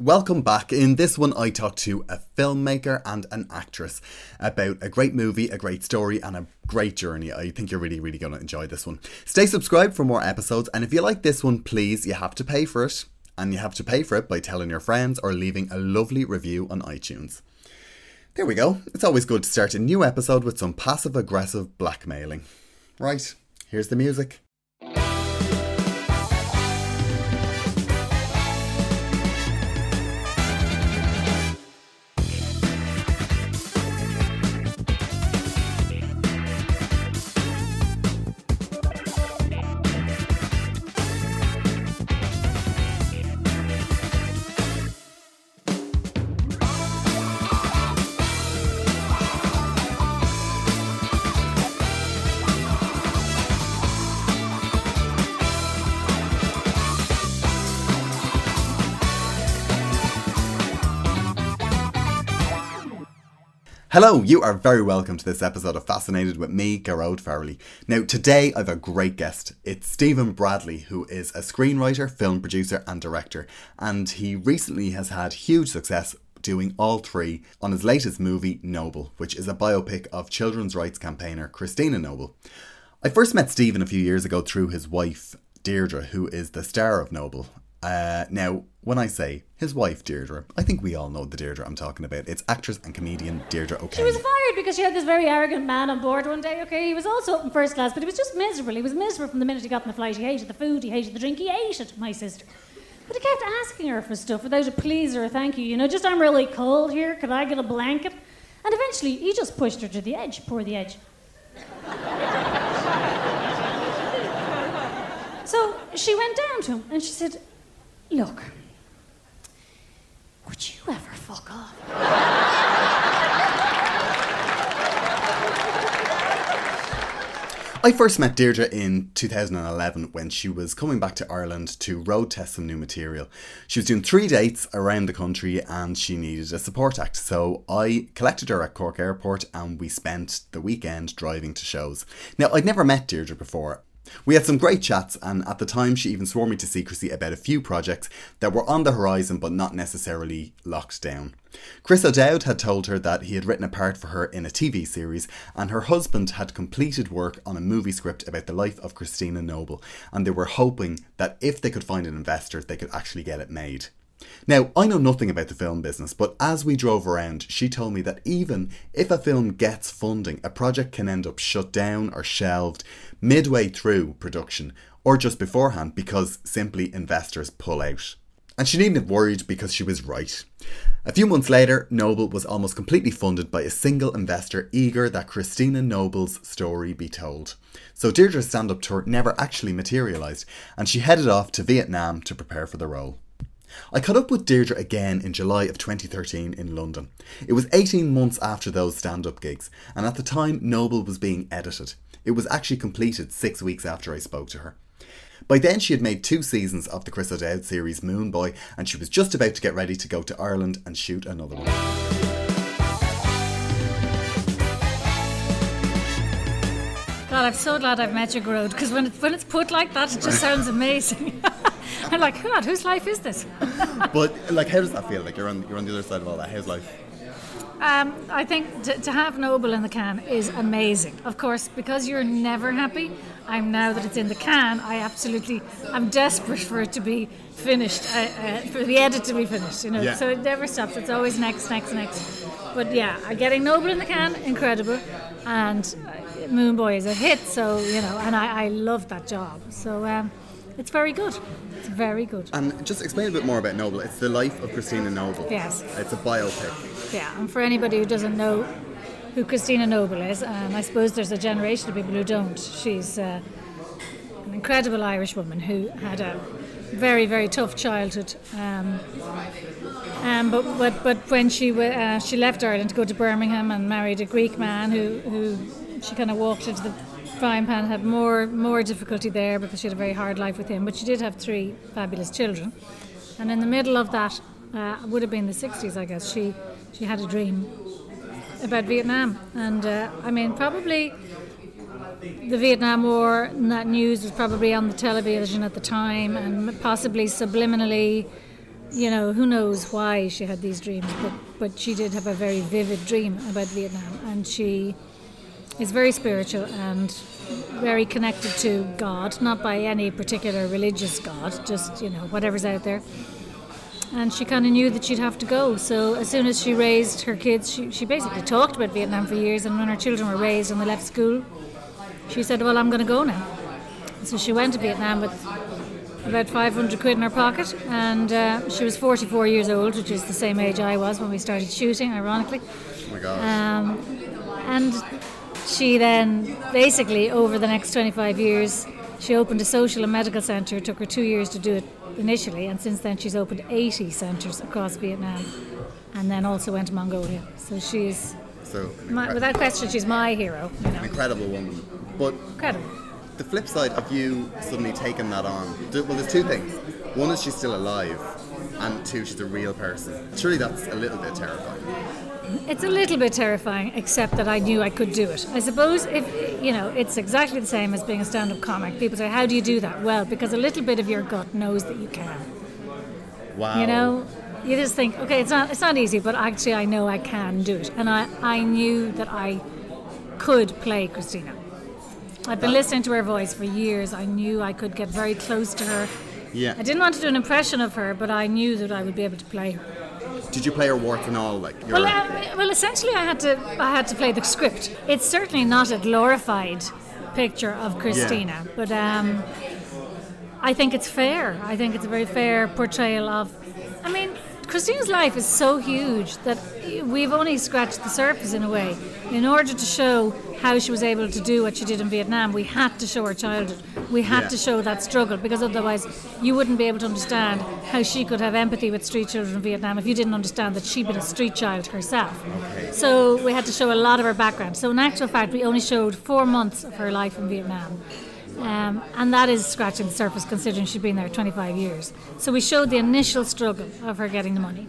Welcome back. In this one, I talk to a filmmaker and an actress about a great movie, a great story, and a great journey. I think you're really, really going to enjoy this one. Stay subscribed for more episodes, and if you like this one, please, you have to pay for it. And you have to pay for it by telling your friends or leaving a lovely review on iTunes. There we go. It's always good to start a new episode with some passive aggressive blackmailing. Right, here's the music. Hello, you are very welcome to this episode of Fascinated with me, Gearóid Farrelly. Now, today I have a great guest. It's Stephen Bradley, who is a screenwriter, film producer, and director, and he recently has had huge success doing all three on his latest movie, Noble, which is a biopic of children's rights campaigner Christina Noble. I first met Stephen a few years ago through his wife, Deirdre, who is the star of Noble, uh, now, when I say his wife, Deirdre, I think we all know the Deirdre I'm talking about. It's actress and comedian Deirdre O'Kane. She was fired because she had this very arrogant man on board one day, okay? He was also up in first class, but he was just miserable. He was miserable from the minute he got on the flight. He hated the food, he hated the drink, he hated my sister. But he kept asking her for stuff without a please or a thank you. You know, just I'm really cold here, could I get a blanket? And eventually he just pushed her to the edge, poor the edge. so she went down to him and she said, Look, would you ever fuck off? I first met Deirdre in 2011 when she was coming back to Ireland to road test some new material. She was doing three dates around the country and she needed a support act. So I collected her at Cork Airport and we spent the weekend driving to shows. Now, I'd never met Deirdre before we had some great chats, and at the time, she even swore me to secrecy about a few projects that were on the horizon but not necessarily locked down. Chris O'Dowd had told her that he had written a part for her in a TV series, and her husband had completed work on a movie script about the life of Christina Noble, and they were hoping that if they could find an investor, they could actually get it made. Now, I know nothing about the film business, but as we drove around, she told me that even if a film gets funding, a project can end up shut down or shelved midway through production or just beforehand because simply investors pull out. And she needn't have worried because she was right. A few months later, Noble was almost completely funded by a single investor eager that Christina Noble's story be told. So Deirdre's stand up tour never actually materialised, and she headed off to Vietnam to prepare for the role. I caught up with Deirdre again in July of 2013 in London. It was 18 months after those stand up gigs, and at the time, Noble was being edited. It was actually completed six weeks after I spoke to her. By then, she had made two seasons of the Chris O'Dowd series Moone Boy, and she was just about to get ready to go to Ireland and shoot another one. God, I'm so glad I've met you, Gearóid, because when, it, when it's put like that, it just sounds amazing. I'm like, God, whose life is this? but like, how does that feel? Like you're on you're on the other side of all that. How's life? Um, I think to, to, have Noble in the can is amazing. Of course, because you're never happy. I'm now that it's in the can. I absolutely, I'm desperate for it to be finished, uh, uh, for the edit to be finished. You know, yeah. so it never stops. It's always next, next, next. But yeah, getting Noble in the can, incredible, and Moone Boy is a hit. So you know, and I, I love that job. So. Um, it's very good. It's very good. And just explain a bit more about Noble. It's the life of Christina Noble. Yes. It's a biopic. Yeah, and for anybody who doesn't know who Christina Noble is, and I suppose there's a generation of people who don't, she's uh, an incredible Irish woman who had a very, very tough childhood. Um, Um, but, but but when she uh, she left Ireland to go to Birmingham and married a Greek man who who she kind of walked into the frying pan had more more difficulty there because she had a very hard life with him. But she did have three fabulous children, and in the middle of that uh, would have been the 60s, I guess. She she had a dream about Vietnam, and uh, I mean probably the Vietnam War and that news was probably on the television at the time, and possibly subliminally you know, who knows why she had these dreams, but, but she did have a very vivid dream about Vietnam, and she is very spiritual and very connected to God, not by any particular religious God, just, you know, whatever's out there. And she kind of knew that she'd have to go. So as soon as she raised her kids, she, she basically talked about Vietnam for years. And when her children were raised and they left school, she said, Well, I'm going to go now. So she went to Vietnam with about 500 quid in her pocket, and uh, she was 44 years old, which is the same age I was when we started shooting, ironically. Oh my God. Um, and she then, basically, over the next 25 years, she opened a social and medical centre. It took her two years to do it initially, and since then she's opened 80 centres across Vietnam, and then also went to Mongolia. So she's, so my, without question, she's my hero. You know. incredible woman. But Incredible. the flip side of you suddenly taking that on, well, there's two things. One is she's still alive, and two, she's a real person. Surely that's a little bit terrifying. It's a little bit terrifying, except that I knew I could do it. I suppose if you know, it's exactly the same as being a stand-up comic. People say, "How do you do that?" Well, because a little bit of your gut knows that you can. Wow. You know, you just think, okay, it's not it's not easy, but actually, I know I can do it, and I I knew that I could play Christina. I've been uh, listening to her voice for years. I knew I could get very close to her. Yeah. I didn't want to do an impression of her, but I knew that I would be able to play her. Did you play her warts and all? Like, your, Well, uh, well, essentially, I had to I had to play the script. It's certainly not a glorified picture of Christina, but um, I think it's fair. I think it's a very fair portrayal of. I mean, Christina's life is so huge that we've only scratched the surface in a way. In order to show how she was able to do what she did in Vietnam, we had to show her childhood. We had Yeah. to show that struggle because otherwise you wouldn't be able to understand how she could have empathy with street children in Vietnam if you didn't understand that she'd been a street child herself. So we had to show a lot of her background. So in actual fact, we only showed four months of her life in Vietnam. Um, and that is scratching the surface considering she'd been there 25 years. So we showed the initial struggle of her getting the money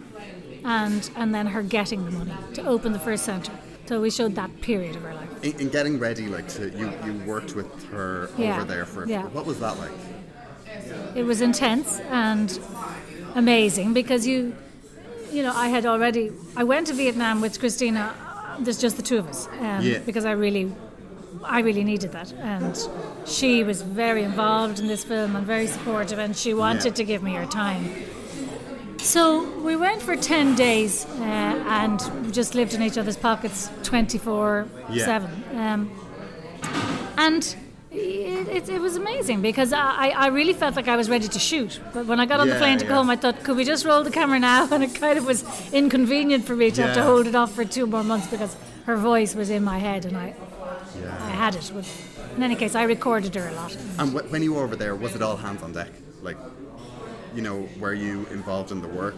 and, and then her getting the money to open the first centre. So we showed that period of her life. in, in getting ready, like to you, you worked with her Yeah. over there for. Yeah. What was that like? it was intense and amazing because you you know I had already I went to Vietnam with Christina there's just the two of us um, Yeah. because I really I really needed that and she was very involved in this film and very supportive and she wanted Yeah. to give me her time so we went for 10 days uh, and we just lived in each other's pockets 24 Yeah. 7 um, and it, it, it was amazing because I, I really felt like I was ready to shoot. But when I got on the plane to go yeah. home, I thought, could we just roll the camera now? And it kind of was inconvenient for me to have to hold it off for two more months because her voice was in my head and I, I had it. But in any case, I recorded her a lot. And when you were over there, was it all hands on deck? Like, you know, were you involved in the work,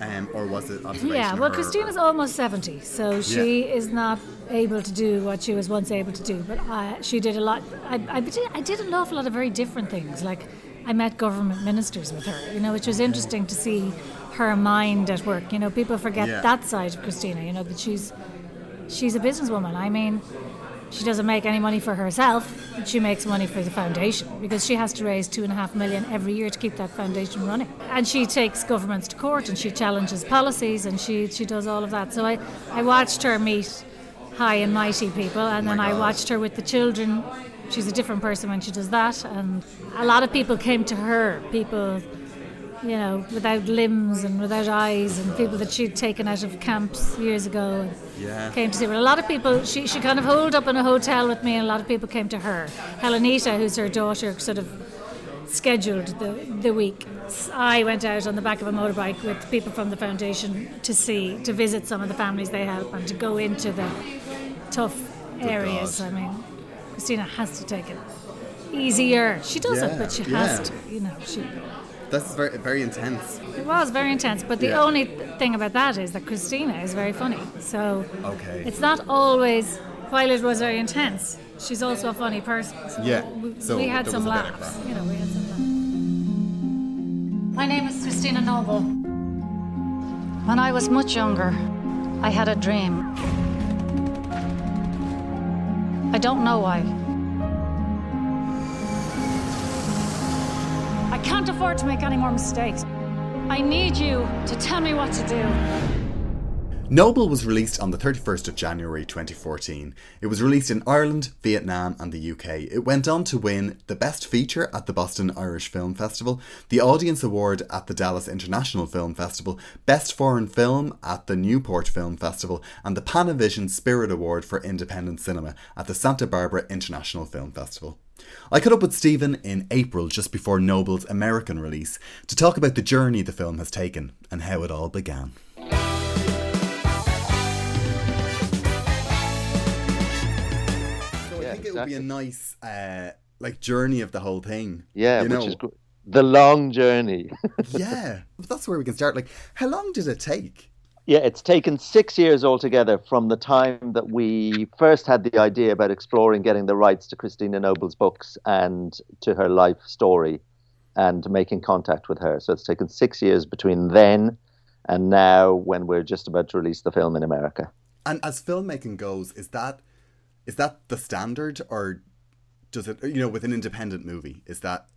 um, or was it observation? Yeah, well, her, Christina's almost 70, so she is not able to do what she was once able to do. But I, she did a lot. I, I, did, I did an awful lot of very different things. Like, I met government ministers with her, you know, which was interesting to see her mind at work. You know, people forget Yeah. that side of Christina, you know, that she's she's a businesswoman. I mean, she doesn't make any money for herself, but she makes money for the foundation because she has to raise two and a half million every year to keep that foundation running. And she takes governments to court and she challenges policies and she, she does all of that. So I, I watched her meet high and mighty people and oh then I watched her with the children. She's a different person when she does that. And a lot of people came to her, people you know, without limbs and without eyes, and people that she'd taken out of camps years ago. Yeah. Came to see her. A lot of people, she, she kind of holed up in a hotel with me, and a lot of people came to her. Helenita, who's her daughter, sort of scheduled the, the week. I went out on the back of a motorbike with people from the foundation to see, to visit some of the families they help, and to go into the tough areas. God. I mean, Christina has to take it easier. She does Yeah, it, but she yeah. has to. You know, she. That's very very intense. It was very intense, but the Yeah. only thing about that is that Christina is very funny. So Okay. it's not always while it was very intense. She's also a funny person. So Yeah, we, so we had some was a bit of laughs. You know, we had some laughs. My name is Christina Noble. When I was much younger, I had a dream. I don't know why. Can't afford to make any more mistakes. I need you to tell me what to do. Noble was released on the 31st of January 2014. It was released in Ireland, Vietnam, and the UK. It went on to win the Best Feature at the Boston Irish Film Festival, the Audience Award at the Dallas International Film Festival, Best Foreign Film at the Newport Film Festival, and the Panavision Spirit Award for Independent Cinema at the Santa Barbara International Film Festival. I caught up with Stephen in April, just before Noble's American release, to talk about the journey the film has taken and how it all began. So I Yeah, think it would be a nice, uh, like, journey of the whole thing. Yeah, you which is gr- the long journey. yeah, but that's where we can start. Like, how long did it take? Yeah, it's taken six years altogether from the time that we first had the idea about exploring getting the rights to Christina Noble's books and to her life story and making contact with her. So it's taken six years between then and now when we're just about to release the film in America. And as filmmaking goes, is that is that the standard, or does it, you know, with an independent movie, is that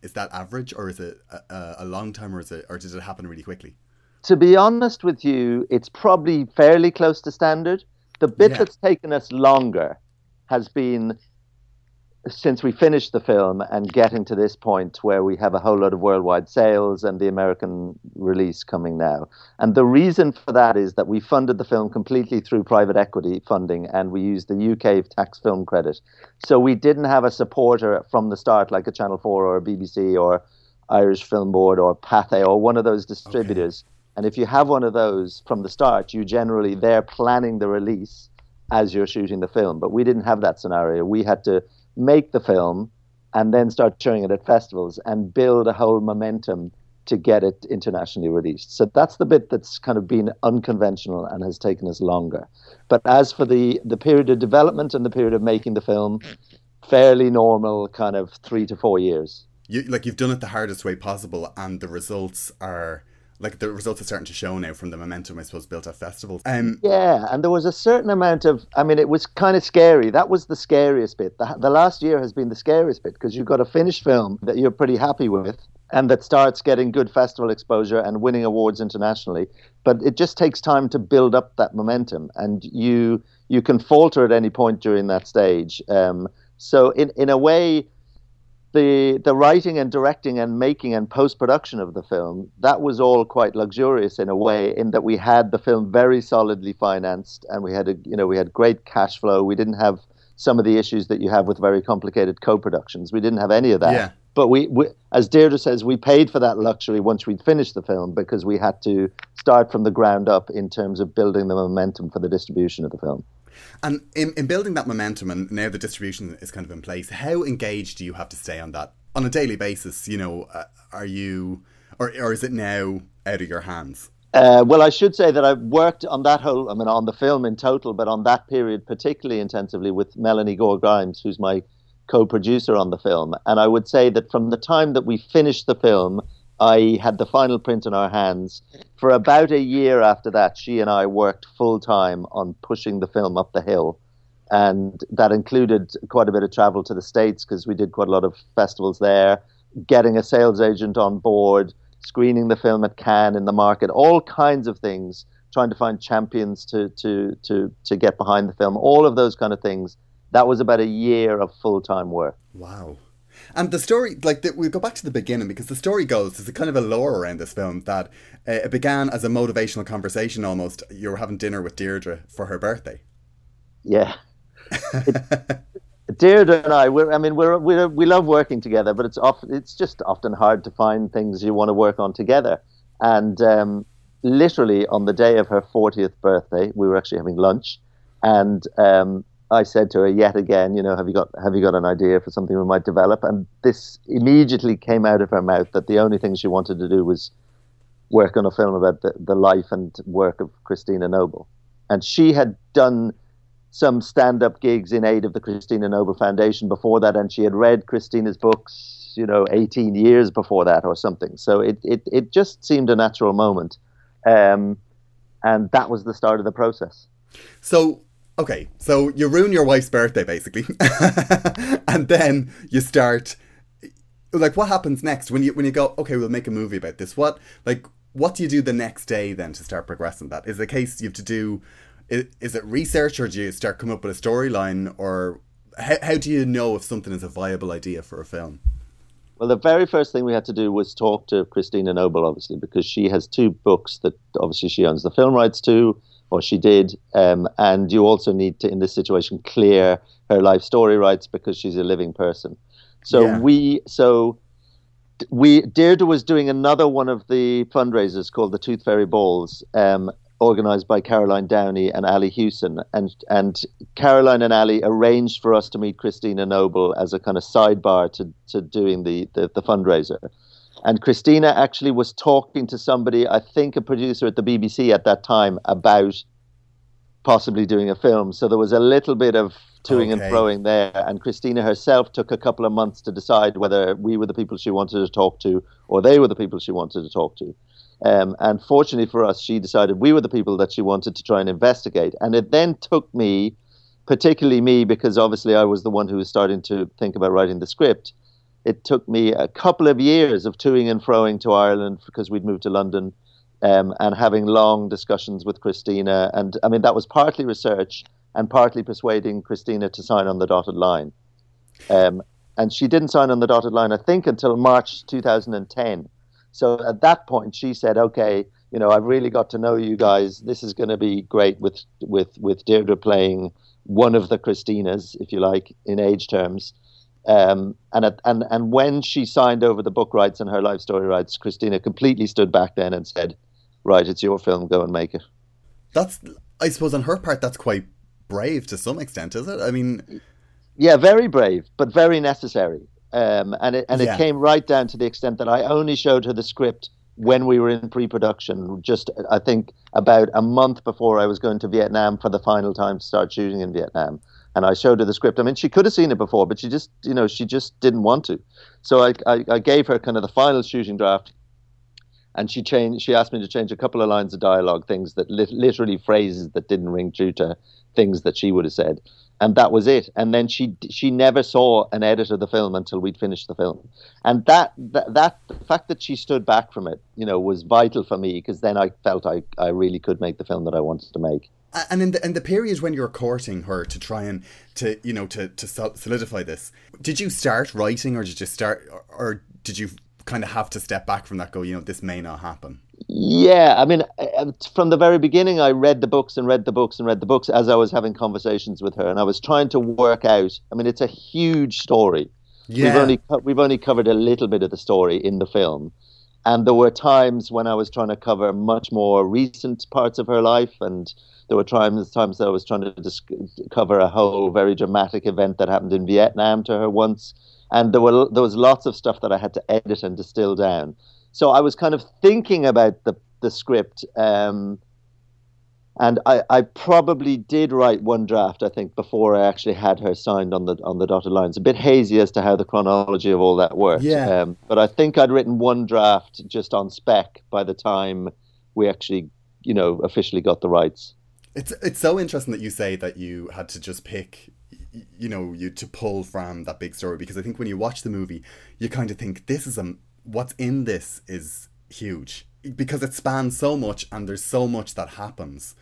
is that average, or is it a, a, long time, or is it, or does it happen really quickly? To be honest with you, it's probably fairly close to standard. The bit Yeah. that's taken us longer has been since we finished the film and getting to this point where we have a whole lot of worldwide sales and the American release coming now. And the reason for that is that we funded the film completely through private equity funding and we used the UK tax film credit. So we didn't have a supporter from the start like a Channel 4 or a BBC or Irish Film Board or Pathé or one of those distributors. And if you have one of those from the start, you generally they're planning the release as you're shooting the film. But we didn't have that scenario. We had to make the film and then start showing it at festivals and build a whole momentum to get it internationally released. So that's the bit that's kind of been unconventional and has taken us longer. But as for the the period of development and the period of making the film, fairly normal kind of 3 to 4 years. You like you've done it the hardest way possible, and the results are like the results are starting to show now from the momentum I suppose built at festivals. Um, Yeah, and there was a certain amount of. I mean, it was kind of scary. That was the scariest bit. The, the last year has been the scariest bit because you've got a finished film that you're pretty happy with and that starts getting good festival exposure and winning awards internationally. But it just takes time to build up that momentum, and you you can falter at any point during that stage. Um, so, in in a way, the the writing and directing and making and post production of the film that was all quite luxurious in a way in that we had the film very solidly financed and we had a you know we had great cash flow. We didn't have some of the issues that you have with very complicated co-productions. We didn't have any of that. Yeah. but we, we as Deirdre says we paid for that luxury once we'd finished the film because we had to start from the ground up in terms of building the momentum for the distribution of the film And in, in building that momentum, and now the distribution is kind of in place, how engaged do you have to stay on that on a daily basis? You know, uh, are you, or, or is it now out of your hands? Uh, well, I should say that I've worked on that whole, I mean, on the film in total, but on that period particularly intensively with Melanie Gore Grimes, who's my co producer on the film. And I would say that from the time that we finished the film, I had the final print in our hands. For about a year after that, she and I worked full time on pushing the film up the hill. And that included quite a bit of travel to the States because we did quite a lot of festivals there, getting a sales agent on board, screening the film at Cannes in the market, all kinds of things, trying to find champions to, to, to, to get behind the film, all of those kind of things. That was about a year of full time work. Wow. And the story, like, the, we'll go back to the beginning because the story goes, there's a kind of a lore around this film that uh, it began as a motivational conversation almost. You were having dinner with Deirdre for her birthday. Yeah. It- Deirdre and I, we're, I mean, we're, we're, we love working together, but it's often, it's just often hard to find things you want to work on together. And um, literally on the day of her 40th birthday, we were actually having lunch, and um, I said to her yet again, you know, have you got have you got an idea for something we might develop? And this immediately came out of her mouth that the only thing she wanted to do was work on a film about the, the life and work of Christina Noble. And she had done some stand up gigs in aid of the Christina Noble Foundation before that, and she had read Christina's books, you know, 18 years before that or something. So it, it, it just seemed a natural moment. Um, and that was the start of the process. So okay, so you ruin your wife's birthday basically, and then you start. Like, what happens next when you when you go? Okay, we'll make a movie about this. What like what do you do the next day then to start progressing that? Is the case you have to do? Is, is it research or do you start coming up with a storyline or how, how do you know if something is a viable idea for a film? Well, the very first thing we had to do was talk to Christina Noble, obviously, because she has two books that obviously she owns the film rights to or she did. Um, and you also need to, in this situation, clear her life story rights because she's a living person. So yeah. we, so we, Deirdre was doing another one of the fundraisers called the Tooth Fairy Balls, um, organized by Caroline Downey and Ali Hewson. And, and Caroline and Ali arranged for us to meet Christina Noble as a kind of sidebar to, to doing the, the, the fundraiser. And Christina actually was talking to somebody, I think a producer at the BBC at that time, about possibly doing a film. So there was a little bit of toing okay. and froing there. And Christina herself took a couple of months to decide whether we were the people she wanted to talk to or they were the people she wanted to talk to. Um, and fortunately for us, she decided we were the people that she wanted to try and investigate. And it then took me, particularly me, because obviously I was the one who was starting to think about writing the script it took me a couple of years of toing and froing to Ireland because we'd moved to London um, and having long discussions with Christina. And I mean, that was partly research and partly persuading Christina to sign on the dotted line. Um, and she didn't sign on the dotted line, I think, until March 2010. So at that point, she said, "Okay, you know, I've really got to know you guys. This is going to be great with with with Deirdre playing one of the Christinas, if you like, in age terms." Um, and, at, and and when she signed over the book rights and her life story rights, Christina completely stood back then and said, "Right, it's your film. Go and make it." That's, I suppose, on her part, that's quite brave to some extent, is it? I mean, yeah, very brave, but very necessary. Um, and it and yeah. it came right down to the extent that I only showed her the script when we were in pre-production. Just I think about a month before I was going to Vietnam for the final time to start shooting in Vietnam and I showed her the script. I mean, she could have seen it before, but she just, you know, she just didn't want to. So I, I, I gave her kind of the final shooting draft, and she changed. She asked me to change a couple of lines of dialogue, things that li- literally phrases that didn't ring true to things that she would have said, and that was it. And then she she never saw an edit of the film until we'd finished the film, and that that, that the fact that she stood back from it, you know, was vital for me because then I felt I I really could make the film that I wanted to make and in the in the period when you're courting her to try and to you know to to solidify this, did you start writing or did you start or, or did you kind of have to step back from that? Go, you know, this may not happen. Yeah, I mean, uh, from the very beginning, I read the books and read the books and read the books as I was having conversations with her, and I was trying to work out. I mean, it's a huge story. Yeah. We've only we've only covered a little bit of the story in the film, and there were times when I was trying to cover much more recent parts of her life and there were times times that I was trying to dis- cover a whole very dramatic event that happened in Vietnam to her once, and there were there was lots of stuff that I had to edit and distill down. So I was kind of thinking about the the script. Um, and I, I probably did write one draft, I think, before I actually had her signed on the on the dotted lines. A bit hazy as to how the chronology of all that worked. Yeah. Um, but I think I'd written one draft just on spec by the time we actually, you know, officially got the rights. It's it's so interesting that you say that you had to just pick you know you to pull from that big story because I think when you watch the movie you kind of think this is a what's in this is huge because it spans so much and there's so much that happens.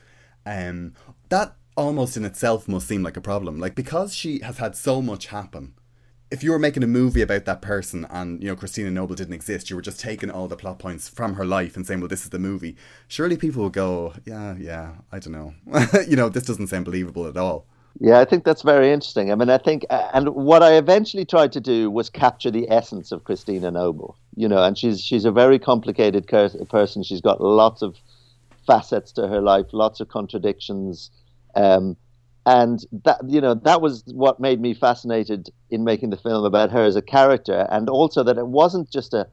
Um that almost in itself must seem like a problem like because she has had so much happen if you were making a movie about that person and you know Christina Noble didn't exist, you were just taking all the plot points from her life and saying, "Well, this is the movie." Surely people would go, "Yeah, yeah, I don't know, you know, this doesn't sound believable at all." Yeah, I think that's very interesting. I mean, I think, and what I eventually tried to do was capture the essence of Christina Noble. You know, and she's she's a very complicated person. She's got lots of facets to her life, lots of contradictions. Um, and that you know that was what made me fascinated in making the film about her as a character, and also that it wasn't just a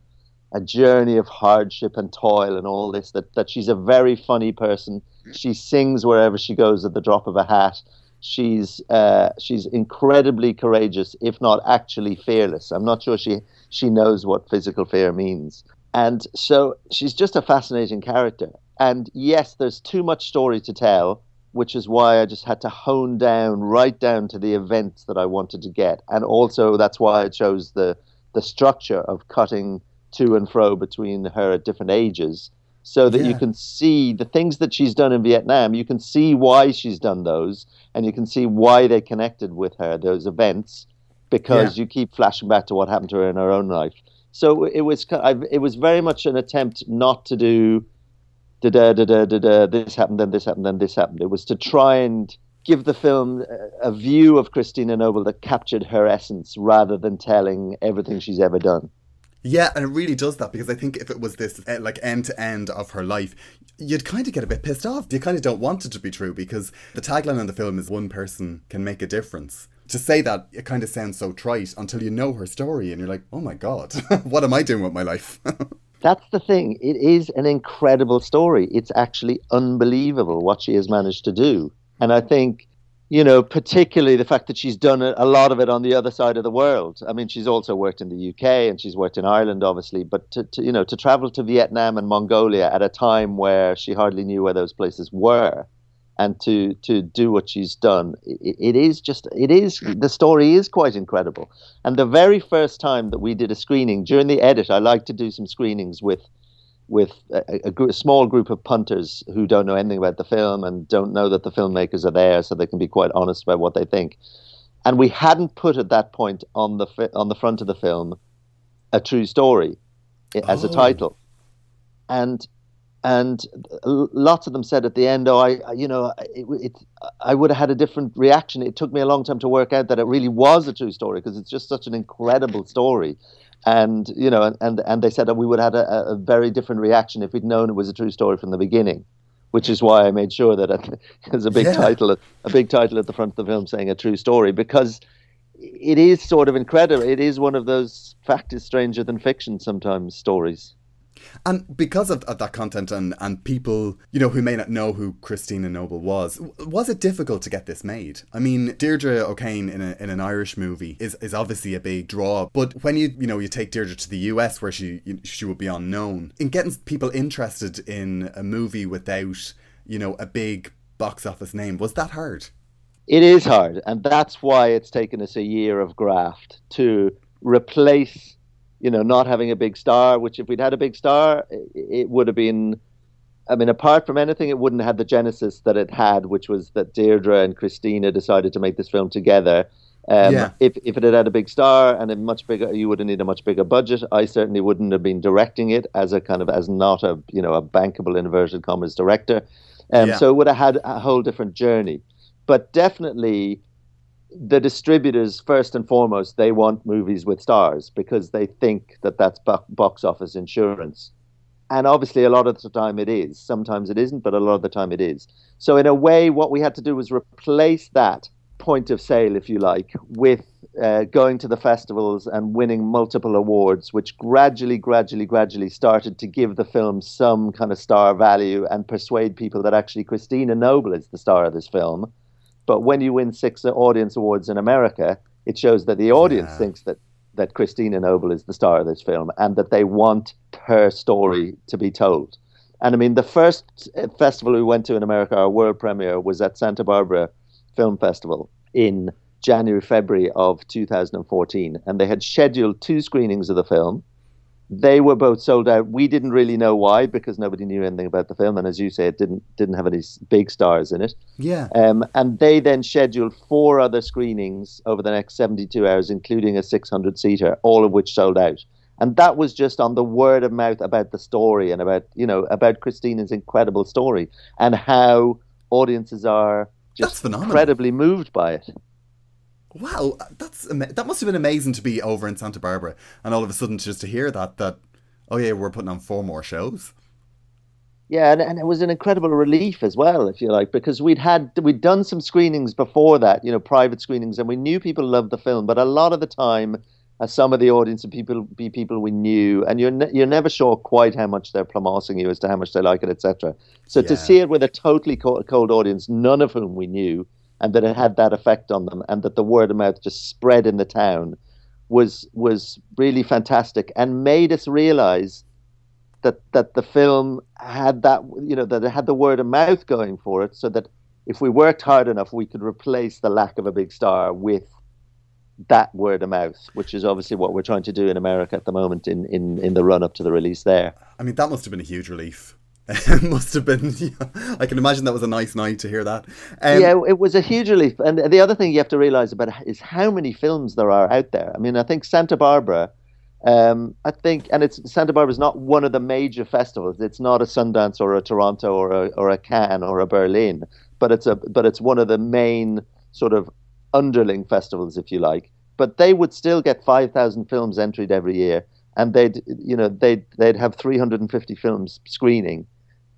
a journey of hardship and toil and all this. That that she's a very funny person. She sings wherever she goes at the drop of a hat. She's uh, she's incredibly courageous, if not actually fearless. I'm not sure she she knows what physical fear means, and so she's just a fascinating character. And yes, there's too much story to tell which is why I just had to hone down right down to the events that I wanted to get. And also that's why I chose the the structure of cutting to and fro between her at different ages so that yeah. you can see the things that she's done in Vietnam, you can see why she's done those and you can see why they connected with her those events because yeah. you keep flashing back to what happened to her in her own life. So it was it was very much an attempt not to do da da da da da da this happened, then this happened, then this happened. It was to try and give the film a view of Christina Noble that captured her essence rather than telling everything she's ever done. Yeah, and it really does that because I think if it was this eh, like end to end of her life, you'd kind of get a bit pissed off. You kind of don't want it to be true because the tagline on the film is one person can make a difference. To say that, it kind of sounds so trite until you know her story and you're like, oh my god, what am I doing with my life? that's the thing. It is an incredible story. It's actually unbelievable what she has managed to do. And I think, you know, particularly the fact that she's done a lot of it on the other side of the world. I mean, she's also worked in the UK and she's worked in Ireland, obviously. But to, to you know, to travel to Vietnam and Mongolia at a time where she hardly knew where those places were, and to to do what she's done. It, it is just it is the story is quite incredible. And the very first time that we did a screening during the edit i like to do some screenings with with a, a, a, small group of punters who don't know anything about the film and don't know that the filmmakers are there so they can be quite honest about what they think. And we hadn't put at that point on the fi- on the front of the film a true story as oh. a title. And and lots of them said at the end, "Oh, I, you know, it, it, I would have had a different reaction." It took me a long time to work out that it really was a true story because it's just such an incredible story, and you know, and and they said that we would have had a, a, very different reaction if we'd known it was a true story from the beginning, which is why I made sure that there's a big yeah. title, a big title at the front of the film saying a true story because it is sort of incredible. It is one of those fact is stranger than fiction sometimes stories. And because of, of that content and, and people, you know, who may not know who Christina Noble was, was it difficult to get this made? I mean, Deirdre O'Kane in, a, in an Irish movie is, is obviously a big draw, but when you, you know, you take Deirdre to the US where she, she would be unknown, in getting people interested in a movie without, you know, a big box office name, was that hard? It is hard, and that's why it's taken us a year of graft to replace you know, not having a big star, which if we'd had a big star, it, it would have been. I mean, apart from anything, it wouldn't have had the genesis that it had, which was that Deirdre and Christina decided to make this film together. Um, yeah. If if it had had a big star and a much bigger, you would have needed a much bigger budget. I certainly wouldn't have been directing it as a kind of as not a you know a bankable inverted commas director. Um, yeah. So it would have had a whole different journey. But definitely, the distributors first and foremost they want movies with stars because they think that that's box office insurance. And obviously a lot of the time it is. Sometimes it isn't but a lot of the time it is. So in a way what we had to do was replace that point of sale if you like with uh, going to the festivals and winning multiple awards which gradually gradually gradually started to give the film some kind of star value and persuade people that actually christina noble is the star of this film but when you win six audience awards in America, it shows that the audience yeah. thinks that that Christina Noble is the star of this film and that they want her story to be told. And I mean, the first uh, festival we went to in America, our world premiere, was at Santa Barbara Film Festival in January, February of 2014. And they had scheduled two screenings of the film they were both sold out. We didn't really know why because nobody knew anything about the film, and as you say, it didn't didn't have any big stars in it. Yeah. Um, and they then scheduled four other screenings over the next seventy two hours, including a six hundred seater, all of which sold out. And that was just on the word of mouth about the story and about you know about Christina's incredible story and how audiences are just incredibly moved by it. Wow, that's that must have been amazing to be over in Santa Barbara and all of a sudden just to hear that that oh yeah we're putting on four more shows. yeah, and, and it was an incredible relief as well, if you like, because we'd had we'd done some screenings before that, you know, private screenings, and we knew people loved the film, but a lot of the time, uh, some of the audience would people be people we knew, and you're ne- you're never sure quite how much they're promoting you as to how much they like it, etc. So Yeah. to see it with a totally cold, cold audience, none of whom we knew, and that it had that effect on them, and that the word of mouth just spread in the town, was was really fantastic, and made us realize that that the film had that you know that it had the word of mouth going for it, so that if we worked hard enough, we could replace the lack of a big star with that word of mouth, which is obviously what we're trying to do in America at the moment in in, in the run up to the release there. I mean, that must have been a huge relief. must have been. I can imagine that was a nice night to hear that. Um, yeah, it was a huge relief. And the other thing you have to realize about is how many films there are out there. I mean, I think Santa Barbara, um, I think, and it's Santa Barbara is not one of the major festivals. It's not a Sundance or a Toronto or a or a Cannes or a Berlin, but it's a but it's one of the main sort of underling festivals, if you like. But they would still get five thousand films entered every year, and they'd you know they'd they'd have three hundred and fifty films screening.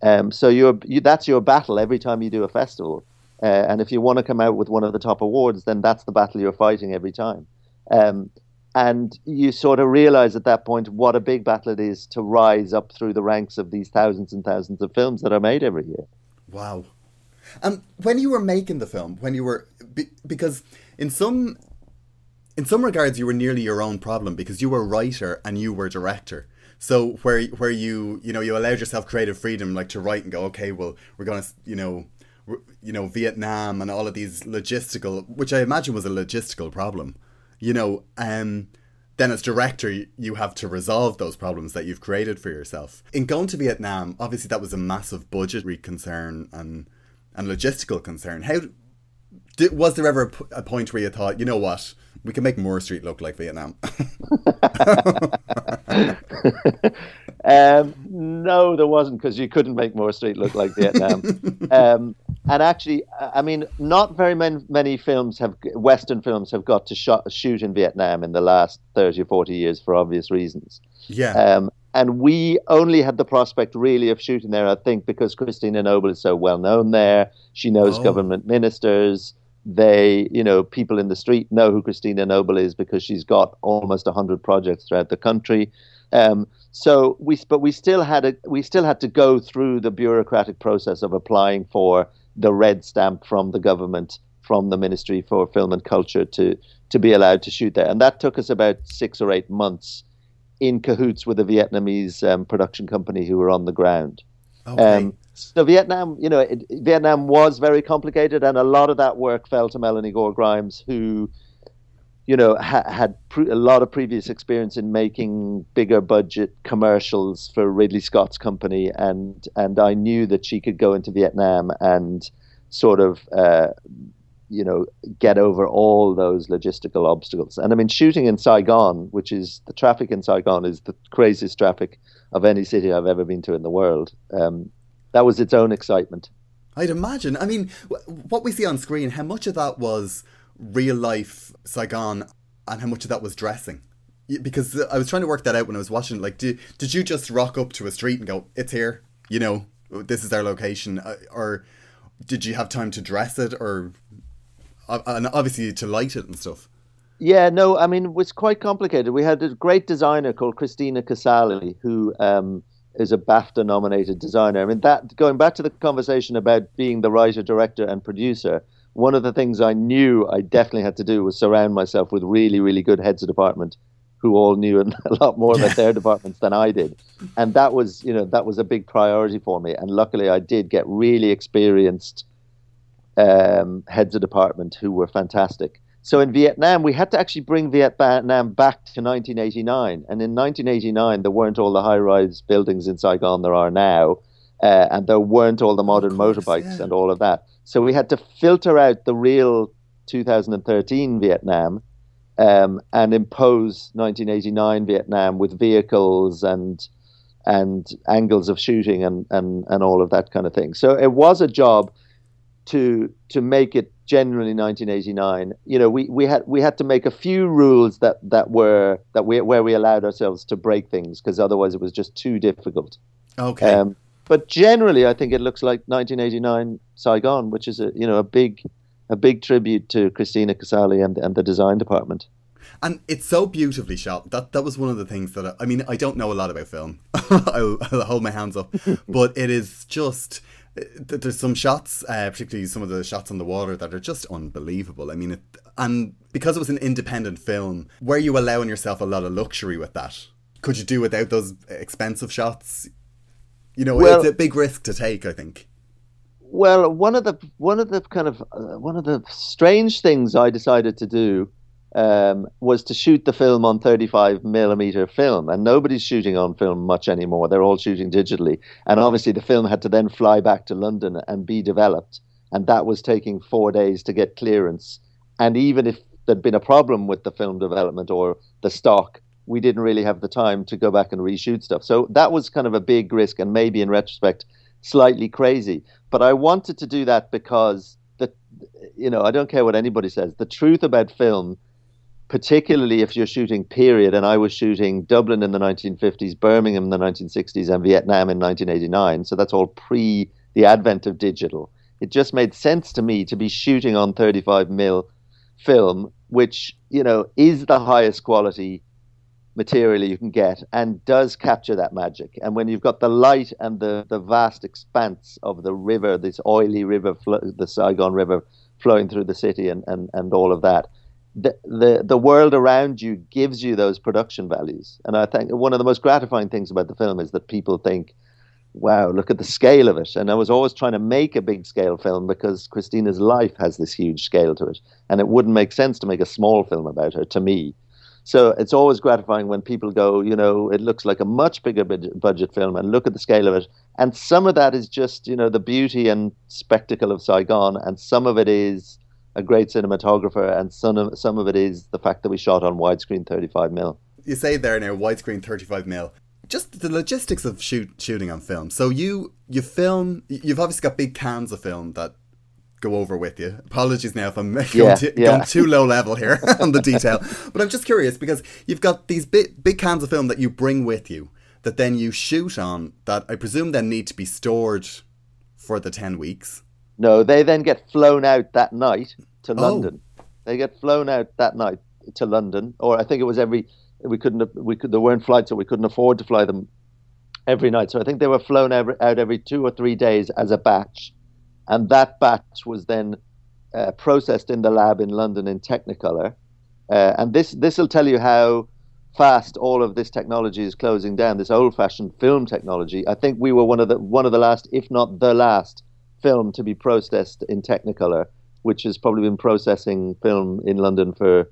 Um, so you, that's your battle every time you do a festival. Uh, and if you want to come out with one of the top awards, then that's the battle you're fighting every time. Um, and you sort of realize at that point what a big battle it is to rise up through the ranks of these thousands and thousands of films that are made every year. Wow. Um, when you were making the film, when you were be, because in some in some regards you were nearly your own problem because you were writer and you were director. So where where you you know you allowed yourself creative freedom like to write and go okay well we're gonna you know you know Vietnam and all of these logistical which I imagine was a logistical problem you know um then as director you have to resolve those problems that you've created for yourself. In going to Vietnam obviously that was a massive budgetary concern and and logistical concern. How did, was there ever a, point where you thought you know what we can make Moore Street look like Vietnam Um, no, there wasn't because you couldn't make Moore Street look like Vietnam. um, and actually, I mean, not very many, many films have Western films have got to shot, shoot in Vietnam in the last thirty or forty years for obvious reasons. yeah Um, and we only had the prospect really of shooting there, I think, because Christina Noble is so well known there. She knows Oh. government ministers. They, you know, people in the street know who Christina Noble is because she's got almost hundred projects throughout the country. Um, so we, but we still had a, we still had to go through the bureaucratic process of applying for the red stamp from the government, from the Ministry for Film and Culture to to be allowed to shoot there, and that took us about six or eight months in cahoots with a Vietnamese um, production company who were on the ground. okay Um, so Vietnam, you know, it, Vietnam was very complicated, and a lot of that work fell to Melanie Gore Grimes, who, you know, ha- had pre- a lot of previous experience in making bigger budget commercials for Ridley Scott's company, and and I knew that she could go into Vietnam and sort of. Uh, you know, get over all those logistical obstacles. And I mean, shooting in Saigon, which is the traffic in Saigon is the craziest traffic of any city I've ever been to in the world. Um, that was its own excitement. I'd imagine. I mean, what we see on screen, how much of that was real life Saigon and how much of that was dressing? Because I was trying to work that out when I was watching. it. Like, did, did you just rock up to a street and go, it's here, you know, this is our location? Uh, Or did you have time to dress it or, uh, and obviously to light it and stuff? Yeah, no, I mean, it was quite complicated. We had a great designer called Christina Casali, who um, is a BAFTA nominated designer. I mean, that going back to the conversation about being the writer, director, and producer, one of the things I knew I definitely had to do was surround myself with really, really good heads of department who all knew a lot more about their departments than I did. And that was, you know, that was a big priority for me. And luckily, I did get really experienced um, heads of department who were fantastic. So in Vietnam, we had to actually bring Vietnam back to 1989. And in 1989, there weren't all the high rise buildings in Saigon there are now. Uh, and there weren't all the modern course, motorbikes yeah. and all of that. So we had to filter out the real 2013 Vietnam um, and impose 1989 Vietnam with vehicles and and angles of shooting and, and, and all of that kind of thing. So it was a job to to make it genuinely 1989. You know, we, we had we had to make a few rules that, that were that we where we allowed ourselves to break things because otherwise it was just too difficult. Okay. Um, but generally, I think it looks like 1989 Saigon, which is a you know a big a big tribute to Christina Casali and and the design department. And it's so beautifully shot. That that was one of the things that I, I mean. I don't know a lot about film. I'll, I'll, hold my hands up, but it is just there's some shots, uh, particularly some of the shots on the water, that are just unbelievable. I mean, it, and because it was an independent film, were you allowing yourself a lot of luxury with that? Could you do without those expensive shots? You know, well, it's a big risk to take. I think. Well, one of the one of the kind of uh, one of the strange things I decided to do um, was to shoot the film on 35 millimeter film, and nobody's shooting on film much anymore. They're all shooting digitally, and obviously the film had to then fly back to London and be developed, and that was taking four days to get clearance. And even if there'd been a problem with the film development or the stock, we didn't really have the time to go back and reshoot stuff. So that was kind of a big risk, and maybe in retrospect, slightly crazy. But I wanted to do that because the, you know, I don't care what anybody says. The truth about film particularly if you're shooting period, and I was shooting Dublin in the 1950s, Birmingham in the 1960s, and Vietnam in 1989. So that's all pre the advent of digital. It just made sense to me to be shooting on 35 mil film, which you know is the highest quality material you can get and does capture that magic. And when you've got the light and the, the vast expanse of the river, this oily river, the Saigon River flowing through the city and, and, and all of that, the, the the world around you gives you those production values. And I think one of the most gratifying things about the film is that people think, "Wow, look at the scale of it." And I was always trying to make a big scale film because Christina's life has this huge scale to it, and it wouldn't make sense to make a small film about her to me. So it's always gratifying when people go, you know, it looks like a much bigger budget film, and look at the scale of it. And some of that is just, you know, the beauty and spectacle of Saigon, and some of it is a great cinematographer, and some of, some of it is the fact that we shot on widescreen 35 mil. You say there now widescreen 35 mil. Just the logistics of shoot, shooting on film. So you you film. You've obviously got big cans of film that go over with you. Apologies now if I'm going, yeah, too, yeah. going too low level here on the detail, but I'm just curious because you've got these big big cans of film that you bring with you that then you shoot on that I presume then need to be stored for the 10 weeks. No, they then get flown out that night to oh. London. They get flown out that night to London, or I think it was every. We couldn't. We could. There weren't flights, so we couldn't afford to fly them every night. So I think they were flown every, out every two or three days as a batch, and that batch was then uh, processed in the lab in London in Technicolor. Uh, and this this will tell you how fast all of this technology is closing down. This old-fashioned film technology. I think we were one of the one of the last, if not the last, film to be processed in Technicolor, which has probably been processing film in London for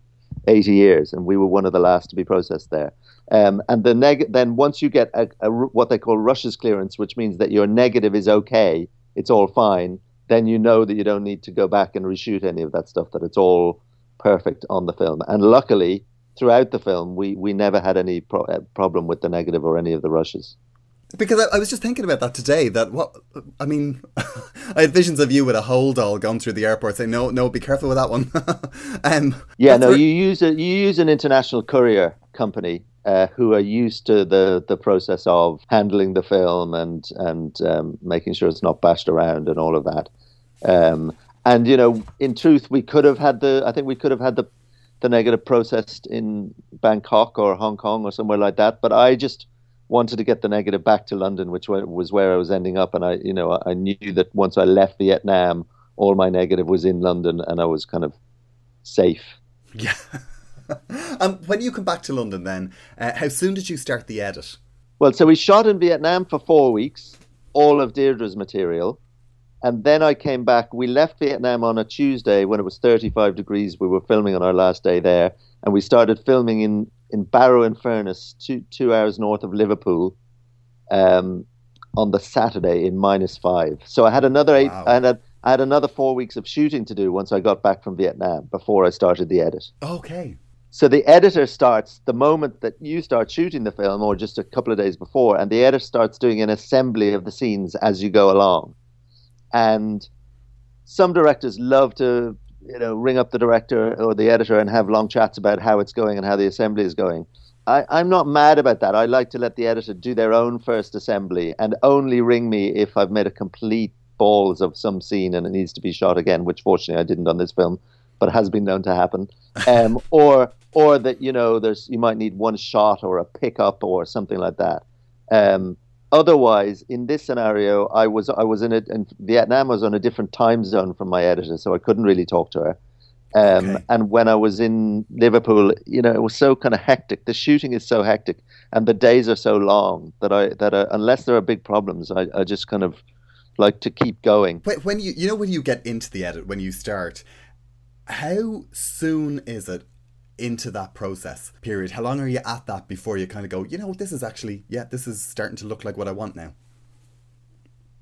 80 years, and we were one of the last to be processed there. Um, and the neg- then once you get a, a, what they call rushes clearance, which means that your negative is okay, it's all fine, then you know that you don't need to go back and reshoot any of that stuff, that it's all perfect on the film. And luckily, throughout the film, we, we never had any pro- uh, problem with the negative or any of the rushes. Because I, I, was just thinking about that today. That what I mean, I had visions of you with a hold all going through the airport, saying, "No, no, be careful with that one." um, yeah, no, you use a you use an international courier company uh, who are used to the the process of handling the film and and um, making sure it's not bashed around and all of that. Um, and you know, in truth, we could have had the I think we could have had the the negative processed in Bangkok or Hong Kong or somewhere like that. But I just wanted to get the negative back to London, which was where I was ending up. And I, you know, I knew that once I left Vietnam, all my negative was in London, and I was kind of safe. Yeah. um, when you come back to London, then uh, how soon did you start the edit? Well, so we shot in Vietnam for four weeks, all of Deirdre's material. And then I came back. We left Vietnam on a Tuesday when it was 35 degrees. We were filming on our last day there. And we started filming in in Barrow-in-Furness, two two hours north of Liverpool, um, on the Saturday in minus five. So I had another eight. Wow. I I had another four weeks of shooting to do once I got back from Vietnam before I started the edit. Okay. So the editor starts the moment that you start shooting the film, or just a couple of days before, and the editor starts doing an assembly of the scenes as you go along. And some directors love to you know, ring up the director or the editor and have long chats about how it's going and how the assembly is going. I, I'm not mad about that. I like to let the editor do their own first assembly and only ring me if I've made a complete balls of some scene and it needs to be shot again, which fortunately I didn't on this film, but has been known to happen. Um, or or that you know there's you might need one shot or a pickup or something like that. Um, otherwise, in this scenario, I was I was in it in Vietnam. I was on a different time zone from my editor, so I couldn't really talk to her. Um, okay. And when I was in Liverpool, you know, it was so kind of hectic. The shooting is so hectic, and the days are so long that I that I, unless there are big problems, I, I just kind of like to keep going. When you you know when you get into the edit when you start, how soon is it into that process period? How long are you at that before you kind of go, you know, this is actually yeah, this is starting to look like what I want now.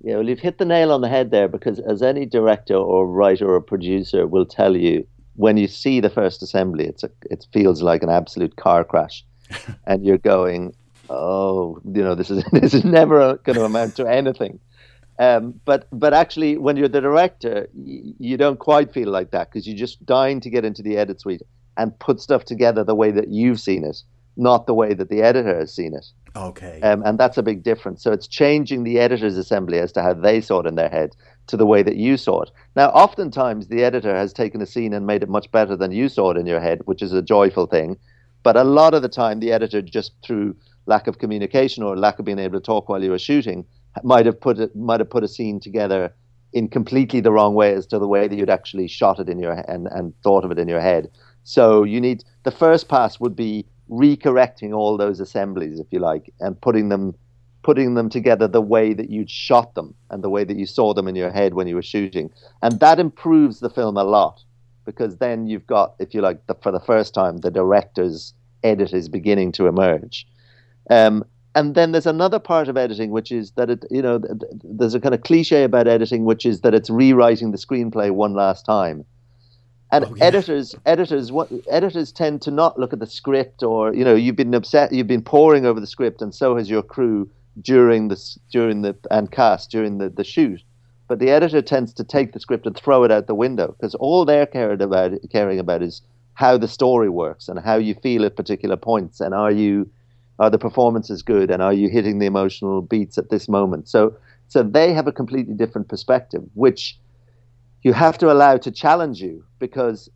Yeah, well, you've hit the nail on the head there because as any director or writer or producer will tell you, when you see the first assembly, it's a, it feels like an absolute car crash, and you're going, oh, you know, this is this is never going to amount to anything. Um, but but actually, when you're the director, y- you don't quite feel like that because you're just dying to get into the edit suite and put stuff together the way that you've seen it, not the way that the editor has seen it. Okay. Um, and that's a big difference. So it's changing the editor's assembly as to how they saw it in their head to the way that you saw it. Now, oftentimes the editor has taken a scene and made it much better than you saw it in your head, which is a joyful thing. But a lot of the time, the editor just through lack of communication or lack of being able to talk while you were shooting might have put it might have put a scene together in completely the wrong way as to the way that you'd actually shot it in your and and thought of it in your head. So you need the first pass would be recorrecting all those assemblies, if you like, and putting them putting them together the way that you'd shot them and the way that you saw them in your head when you were shooting. And that improves the film a lot because then you've got, if you like, the, for the first time, the director's edit is beginning to emerge. Um, and then there's another part of editing, which is that it, you know, there's a kind of cliche about editing, which is that it's rewriting the screenplay one last time. And oh, yeah. editors, editors, what editors tend to not look at the script, or you know, you've been upset, you've been poring over the script, and so has your crew during the during the and cast during the, the shoot. But the editor tends to take the script and throw it out the window because all they're caring about caring about is how the story works and how you feel at particular points, and are you are the performances good and are you hitting the emotional beats at this moment so so they have a completely different perspective which you have to allow to challenge you because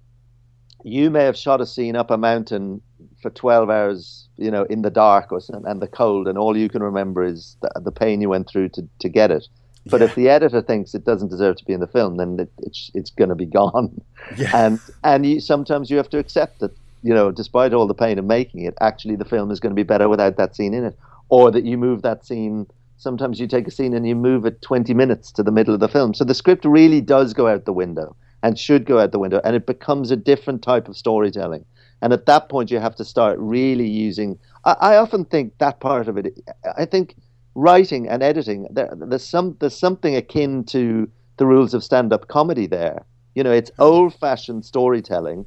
you may have shot a scene up a mountain for 12 hours you know in the dark or and the cold and all you can remember is the, the pain you went through to, to get it but yeah. if the editor thinks it doesn't deserve to be in the film then it, it's it's going to be gone yeah. and and you, sometimes you have to accept that you know, despite all the pain of making it, actually the film is going to be better without that scene in it. Or that you move that scene. Sometimes you take a scene and you move it 20 minutes to the middle of the film. So the script really does go out the window and should go out the window, and it becomes a different type of storytelling. And at that point, you have to start really using. I, I often think that part of it. I think writing and editing. There, there's some. There's something akin to the rules of stand-up comedy there. You know, it's old-fashioned storytelling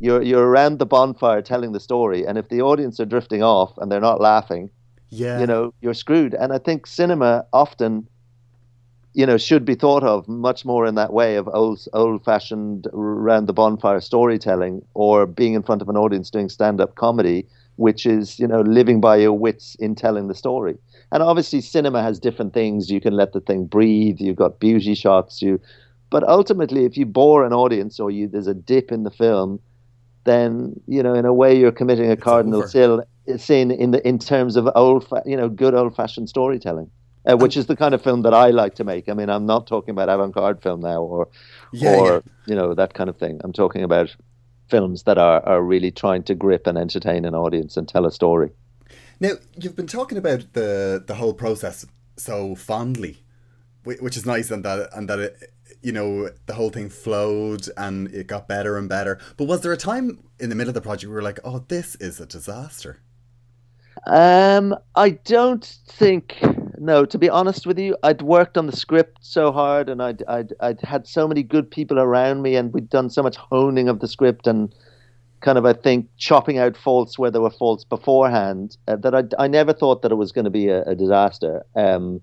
you're you're around the bonfire telling the story, and if the audience are drifting off and they're not laughing, yeah, you know, you're screwed. And I think cinema often, you know, should be thought of much more in that way of old old fashioned around the bonfire storytelling, or being in front of an audience doing stand up comedy, which is you know living by your wits in telling the story. And obviously, cinema has different things. You can let the thing breathe. You've got beauty shots. You, but ultimately, if you bore an audience or you there's a dip in the film then you know in a way you're committing a it's cardinal sin, sin in the in terms of old you know good old fashioned storytelling. Uh, which is the kind of film that I like to make. I mean, I'm not talking about avant-garde film now, or, yeah, or yeah. you know that kind of thing. I'm talking about films that are, are really trying to grip and entertain an audience and tell a story. Now, you've been talking about the the whole process so fondly, which is nice, and that and that it, you know, the whole thing flowed and it got better and better. But was there a time in the middle of the project where we were like, oh, this is a disaster? Um, I don't think. No, to be honest with you, I'd worked on the script so hard, and I'd I'd I'd had so many good people around me, and we'd done so much honing of the script, and kind of I think chopping out faults where there were faults beforehand uh, that I I never thought that it was going to be a, a disaster. Um,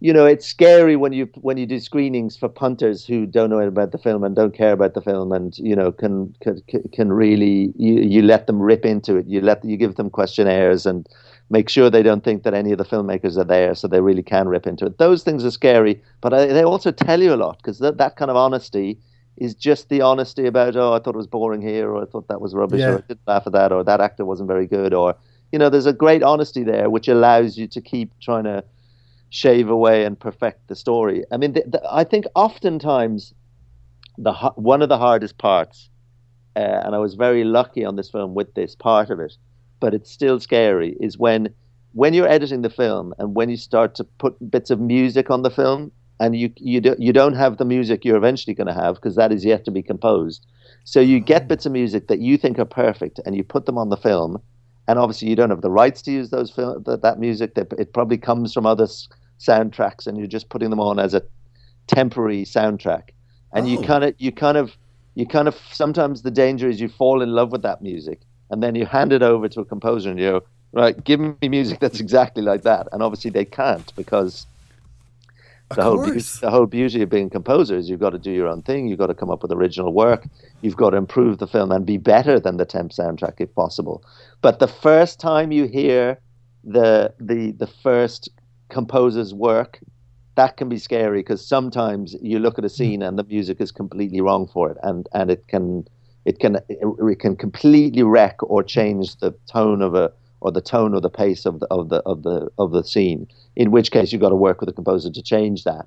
you know, it's scary when you when you do screenings for punters who don't know about the film and don't care about the film, and you know, can can, can really you, you let them rip into it. You let you give them questionnaires and make sure they don't think that any of the filmmakers are there, so they really can rip into it. Those things are scary, but I, they also tell you a lot because that that kind of honesty is just the honesty about oh, I thought it was boring here, or I thought that was rubbish, Yeah. or I didn't laugh at that, or that actor wasn't very good, or you know, there's a great honesty there which allows you to keep trying to shave away and perfect the story. I mean, the, the, I think oftentimes the one of the hardest parts, uh, and I was very lucky on this film with this part of it, but it's still scary, is when when you're editing the film and when you start to put bits of music on the film and you you do, you don't have the music you're eventually going to have because that is yet to be composed. So you get bits of music that you think are perfect and you put them on the film and obviously you don't have the rights to use those that, that music that it probably comes from other s- soundtracks and you're just putting them on as a temporary soundtrack and you Oh. kind of you kind of you kind of sometimes the danger is you fall in love with that music and then you hand it over to a composer and you go right give me music that's exactly like that and obviously they can't because the whole, beauty, the whole beauty of being a composer is you've got to do your own thing. You've got to come up with original work. You've got to improve the film and be better than the temp soundtrack if possible. But the first time you hear the the the first composer's work, that can be scary because sometimes you look at a scene and the music is completely wrong for it, and and it can it can it can completely wreck or change the tone of a or the tone or the pace of the of the of the of the scene. In which case, you've got to work with the composer to change that.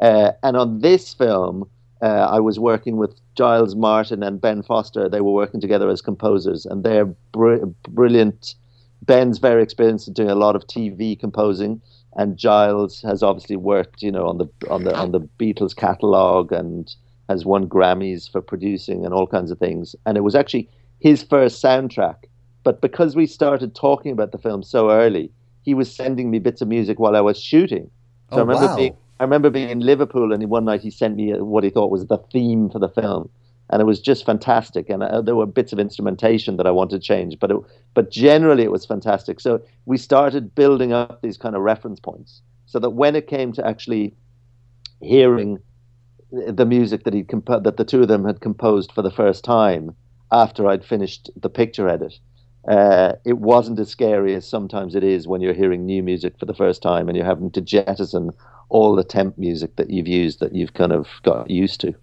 Uh, and on this film, uh, I was working with Giles Martin and Ben Foster. They were working together as composers, and they're br- brilliant. Ben's very experienced in doing a lot of TV composing, and Giles has obviously worked, you know, on the on the on the Beatles catalog and has won Grammys for producing and all kinds of things. And it was actually his first soundtrack. But because we started talking about the film so early, he was sending me bits of music while I was shooting. So Oh, I remember wow. being I remember being in Liverpool, and one night he sent me what he thought was the theme for the film, and it was just fantastic. And uh, there were bits of instrumentation that I wanted to change, but it, but generally it was fantastic. So we started building up these kind of reference points, so that when it came to actually hearing the music that he that the two of them had composed for the first time after I'd finished the picture edit. Uh, it wasn't as scary as sometimes it is when you're hearing new music for the first time and you're having to jettison all the temp music that you've used that you've kind of got used to.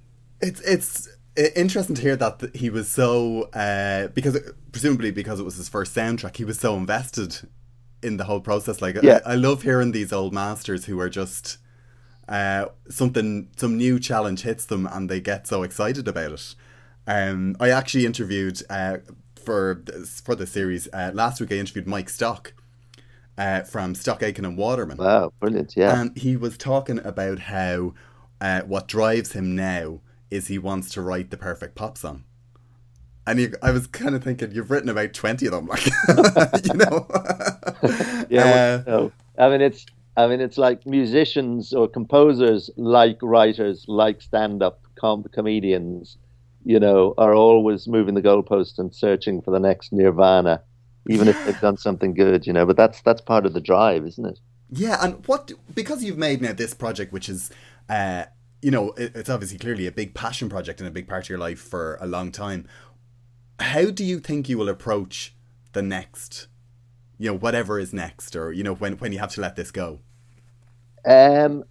It's it's interesting to hear that he was so uh, because presumably because it was his first soundtrack, he was so invested in the whole process. Like Yeah. I, I love hearing these old masters who are just uh, something some new challenge hits them and they get so excited about it. Um, I actually interviewed uh, for this, for the series uh, last week. I interviewed Mike Stock uh, from Stock Aitken and Waterman. Wow, brilliant! Yeah, And he was talking about how uh, what drives him now is he wants to write the perfect pop song. And he, I was kind of thinking, you've written about 20 of them, like, you know? yeah. Uh, well, no. I mean, it's I mean, it's like musicians or composers, like writers, like stand-up com- comedians, you know, are always moving the goalpost and searching for the next nirvana, even if they've done something good, you know. But that's that's part of the drive, isn't it? Yeah, and what because you've made now this project, which is, uh, you know, it, it's obviously clearly a big passion project and a big part of your life for a long time. How do you think you will approach the next, you know, whatever is next, or you know, when when you have to let this go? Um,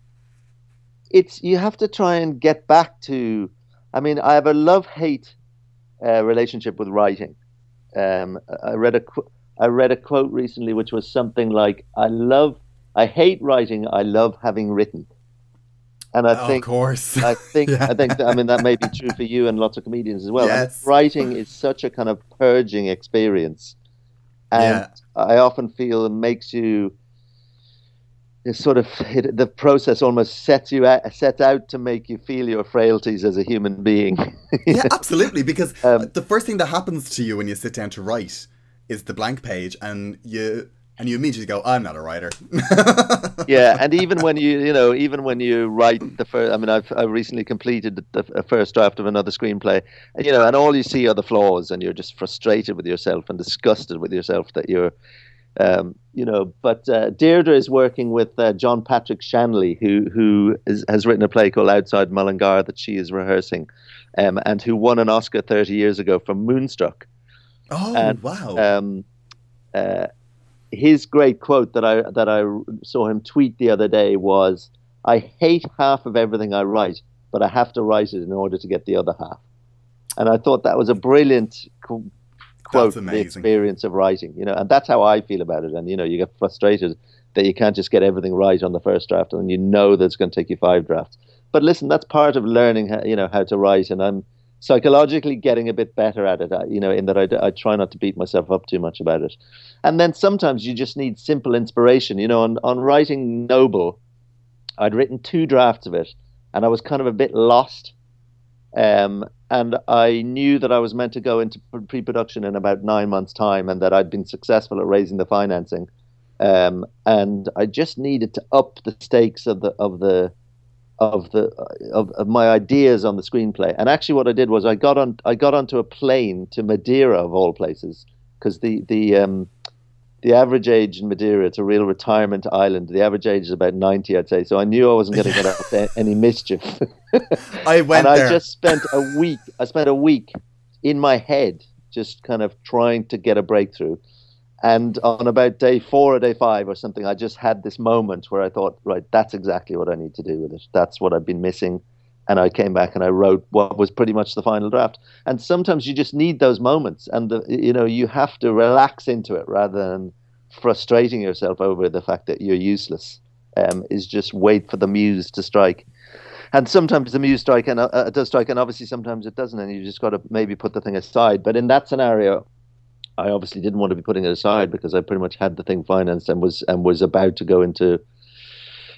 it's you have to try and get back to. I mean, I have a love-hate uh, relationship with writing. Um, I read a I read a quote recently, which was something like, "I love, I hate writing. I love having written." And I Oh, think of course. I think Yeah. I think I mean that may be true for you and lots of comedians as well. And writing is such a kind of purging experience, and Yeah. I often feel it makes you. It's sort of it, the process almost sets you out, sets out to make you feel your frailties as a human being. yeah, absolutely. Because Um, the first thing that happens to you when you sit down to write is the blank page, and you and you immediately go, "I'm not a writer." yeah, and even when you, you know, even when you write the first, I mean, I've, I've recently completed the, the first draft of another screenplay, and you know, and all you see are the flaws, and you're just frustrated with yourself and disgusted with yourself that you're, Um, you know, but uh, Deirdre is working with uh, John Patrick Shanley, who who is, has written a play called Outside Mullingar that she is rehearsing, um, and who won an Oscar 30 years ago for Moonstruck. Oh And, wow! Um, uh, his great quote that I that I saw him tweet the other day was, "I hate half of everything I write, but I have to write it in order to get the other half." And I thought that was a brilliant qu- quote That's the experience of writing. You know, and that's how I feel about it. And you know, you get frustrated that you can't just get everything right on the first draft, and you know that it's going to take you five drafts. But listen, that's part of learning, how, you know, how to write, and I'm psychologically getting a bit better at it. You know, in that I, I try not to beat myself up too much about it. And then sometimes you just need simple inspiration. You know, on on writing Noble, I'd written two drafts of it, and I was kind of a bit lost. Um, and I knew that I was meant to go into pre production in about nine months' time and that I'd been successful at raising the financing. Um, and I just needed to up the stakes of the of the of the of, of my ideas on the screenplay. And actually, what I did was I got on I got onto a plane to Madeira of all places because the the um, the average age in Madeira, it's a real retirement island. The average age is about 90, I'd say. So I knew I wasn't going to get up to any mischief. I went and there. I just spent a week. I spent a week in my head, just kind of trying to get a breakthrough. And on about day four or day five or something, I just had this moment where I thought, right, that's exactly what I need to do with it. That's what I've been missing. And I came back and I wrote what was pretty much the final draft. And sometimes you just need those moments, and the, you know you have to relax into it rather than frustrating yourself over the fact that you're useless. Um, is just wait for the muse to strike and sometimes the muse strike and uh, uh, does strike, and obviously sometimes it doesn't, and you just got to maybe put the thing aside. But in that scenario, I obviously didn't want to be putting it aside because I pretty much had the thing financed and was and was about to go into,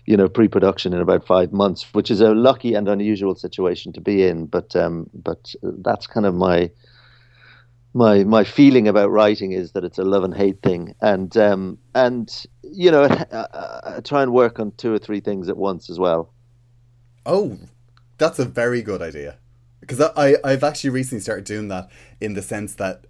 you know, pre-production in about five months, which is a lucky and unusual situation to be in. But um, but that's kind of my my my feeling about writing is that it's a love and hate thing, and um, and you know, I, I try and work on two or three things at once as well. Oh, that's a very good idea. Because I, I've actually recently started doing that in the sense that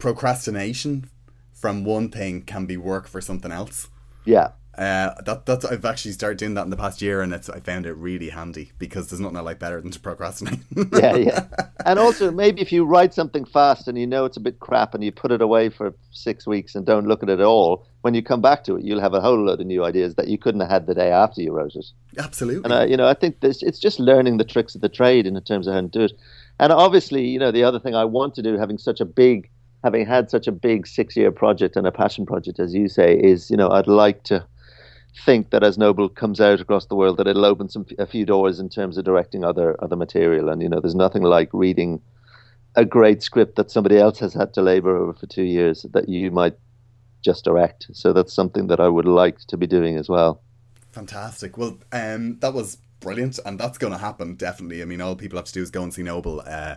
procrastination from one thing can be work for something else. Yeah. Uh, that that's I've actually started doing that in the past year, and it's I found it really handy because there's nothing I like better than to procrastinate. yeah, yeah. And also, maybe if you write something fast and you know it's a bit crap and you put it away for six weeks and don't look at it at all, when you come back to it, you'll have a whole load of new ideas that you couldn't have had the day after you wrote it. Absolutely. And, uh, you know, I think this, it's just learning the tricks of the trade in terms of how to do it. And obviously, you know, the other thing I want to do, having such a big, having had such a big six year project and a passion project, as you say, is, you know, I'd like to think that as Noble comes out across the world, that it'll open some a few doors in terms of directing other other material. And you know, there's nothing like reading a great script that somebody else has had to labor over for two years that you might just direct. So that's something that I would like to be doing as well. Fantastic. Well, um, that was brilliant, and that's going to happen definitely. I mean, all people have to do is go and see Noble, uh,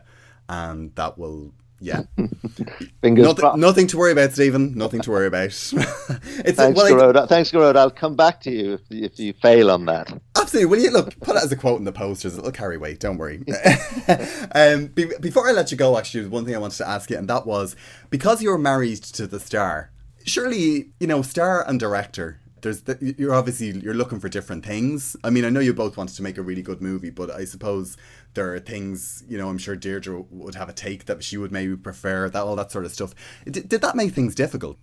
and that will. Yeah, Fingers nothing, crossed. nothing to worry about, Stephen. Nothing to worry about. it's Thanks, well, Garode. Thanks, Garode. I'll come back to you if, if you fail on that. Absolutely. Will you look? Put it as a quote in the posters. It'll carry weight. Don't worry. um, be, before I let you go, actually, there's one thing I wanted to ask you, and that was because you're married to the star. Surely, you know, star and director. There's the, you're obviously you're looking for different things. I mean, I know you both wanted to make a really good movie, but I suppose there are things. You know, I'm sure Deirdre would have a take that she would maybe prefer. That all that sort of stuff. Did, did that make things difficult?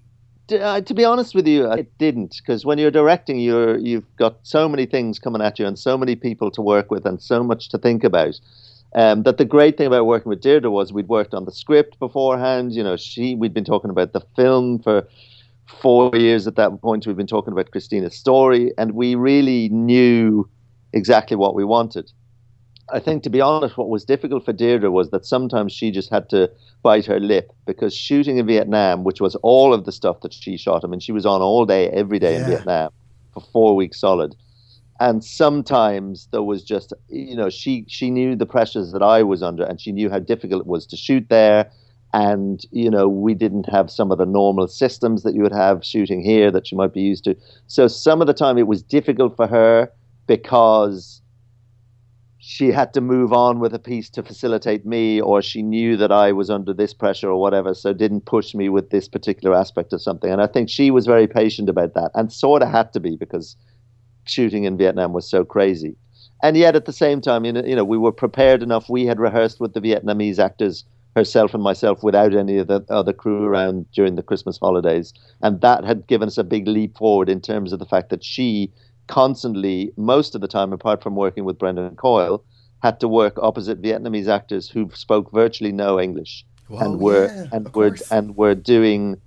Uh, to be honest with you, it didn't because when you're directing, you're you've got so many things coming at you and so many people to work with and so much to think about. Um, that the great thing about working with Deirdre was we'd worked on the script beforehand. You know, she we'd been talking about the film for four years at that point. we've been talking about Christina's story, and we really knew exactly what we wanted. I think, to be honest, what was difficult for Deirdre was that sometimes she just had to bite her lip because shooting in Vietnam, which was all of the stuff that she shot, I mean, she was on all day, every day in Vietnam for four weeks solid. And sometimes there was just, you know, she, she knew the pressures that I was under and she knew how difficult it was to shoot there. And, you know, we didn't have some of the normal systems that you would have shooting here that you might be used to. So some of the time it was difficult for her because she had to move on with a piece to facilitate me, or she knew that I was under this pressure or whatever, so didn't push me with this particular aspect of something. And I think she was very patient about that, and sort of had to be because shooting in Vietnam was so crazy. And yet, at the same time, you know, you know, we were prepared enough. We had rehearsed with the Vietnamese actors, herself and myself, without any of the other crew around during the Christmas holidays, and that had given us a big leap forward in terms of the fact that she constantly, most of the time, apart from working with Brendan Coyle, had to work opposite Vietnamese actors who spoke virtually no English and were yeah, and were course. and were doing,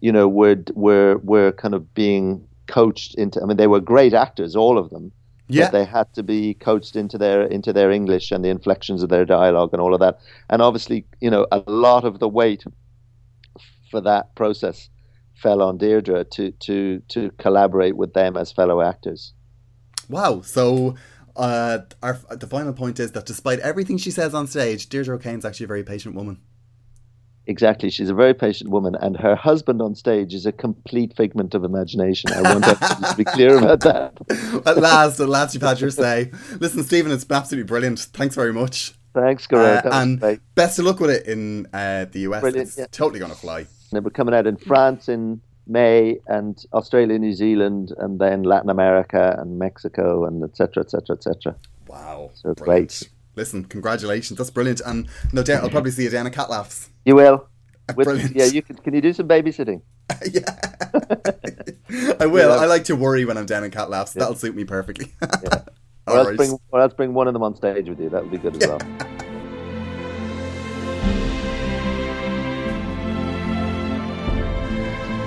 you know, were were were kind of being coached into. I mean, they were great actors, all of them. Yeah. They had to be coached into their into their English and the inflections of their dialogue and all of that. And obviously, you know, a lot of the weight for that process fell on Deirdre to to to collaborate with them as fellow actors. Wow. So uh, our, the final point is that despite everything she says on stage, Deirdre O'Kane's actually a very patient woman. Exactly, she's a very patient woman, and her husband on stage is a complete figment of imagination. I want to be clear about that. At last, at last, you've had your say. Listen, Stephen, it's been absolutely brilliant. Thanks very much. Thanks, Uh, Gareth. Was and great. best of luck with it in uh, the US. Brilliant, it's yeah. totally going to fly. And we're coming out in France in May, and Australia, New Zealand, and then Latin America and Mexico, and etc. etc. etc. Wow. So brilliant. great. Listen, congratulations. That's brilliant. And no doubt I'll probably see you down at Cat Laughs. You will. Ah, brilliant. Yeah, you can. Can you do some babysitting? yeah. I will. Yeah. I like to worry when I'm down in Cat Laughs. That'll suit me perfectly. Or All else right. bring, or else bring one of them on stage with you. That would be good as well.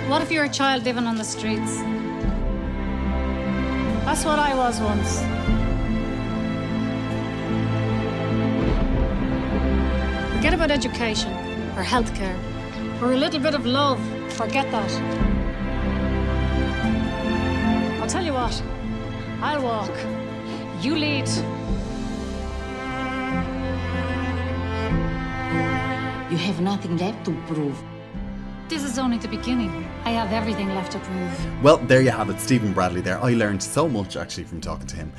What if you're a child living on the streets? That's what I was once. Forget about education or healthcare or a little bit of love. Forget that. I'll tell you what, I'll walk. You lead. You have nothing left to prove. This is only the beginning. I have everything left to prove. Well, there you have it, Stephen Bradley there. I learned so much actually from talking to him.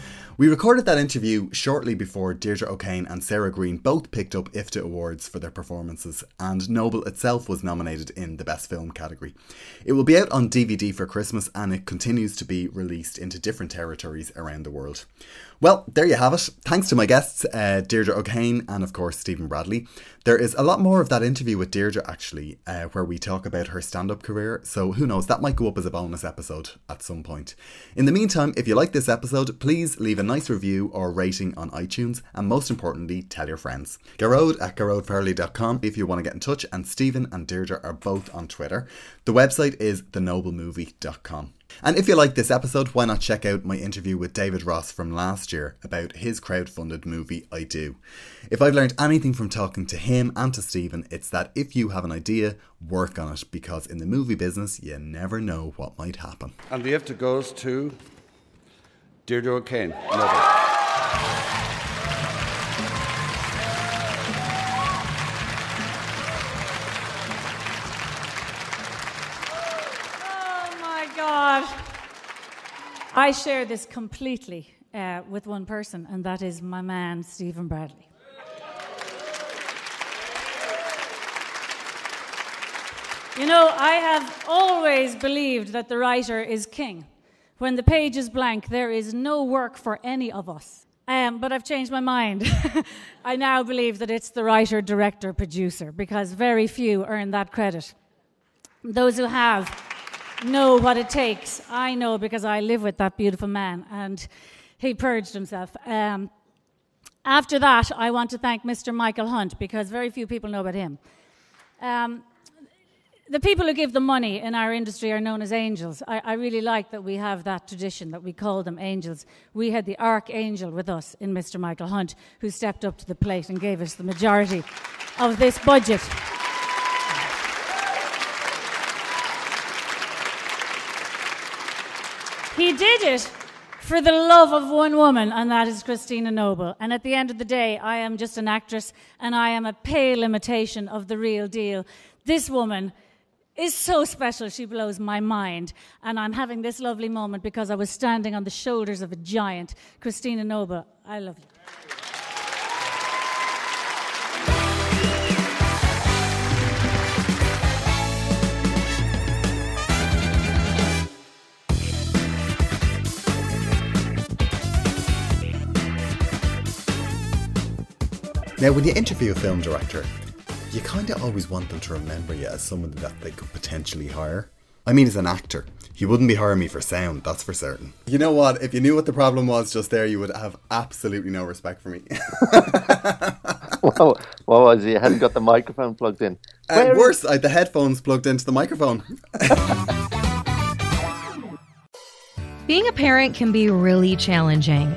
We recorded that interview shortly before Deirdre O'Kane and Sarah Greene both picked up IFTA awards for their performances, and Noble itself was nominated in the Best Film category. It will be out on DVD for Christmas and it continues to be released into different territories around the world. Well, there you have it. Thanks to my guests, uh, Deirdre O'Kane and, of course, Stephen Bradley. There is a lot more of that interview with Deirdre, actually, uh, where we talk about her stand up career. So who knows, that might go up as a bonus episode at some point. In the meantime, if you like this episode, please leave a nice review or rating on iTunes, and most importantly, tell your friends. Garode at garodefarley.com if you want to get in touch, and Stephen and Deirdre are both on Twitter. The website is thenoblemovie.com. And if you like this episode, why not check out my interview with David Ross from last year about his crowdfunded movie I Do. If I've learned anything from talking to him and to Stephen, it's that if you have an idea, work on it because in the movie business, you never know what might happen. And the IFTA goes to Deirdre O'Kane. Oh God. I share this completely uh, with one person, and that is my man, Stephen Bradley. You know, I have always believed that the writer is king. When the page is blank, there is no work for any of us. Um, but I've changed my mind. I now believe that it's the writer, director, producer, because very few earn that credit. Those who have know what it takes. I know because I live with that beautiful man, and he purged himself. Um, after that, I want to thank Mr. Michael Hunt because very few people know about him. Um, the people who give the money in our industry are known as angels. I, I really like that we have that tradition that we call them angels. We had the archangel with us in Mr. Michael Hunt, who stepped up to the plate and gave us the majority of this budget. He did it for the love of one woman, and that is Christina Noble. And at the end of the day, I am just an actress, and I am a pale imitation of the real deal. This woman is so special, she blows my mind. And I'm having this lovely moment because I was standing on the shoulders of a giant. Christina Noble, I love you. Now, when you interview a film director, you kind of always want them to remember you as someone that they could potentially hire. I mean, as an actor, he wouldn't be hiring me for sound, that's for certain. You know what? If you knew what the problem was just there, you would have absolutely no respect for me. what, what was he? hadn't got the microphone plugged in. And uh, worse, I had the headphones plugged into the microphone. Being a parent can be really challenging.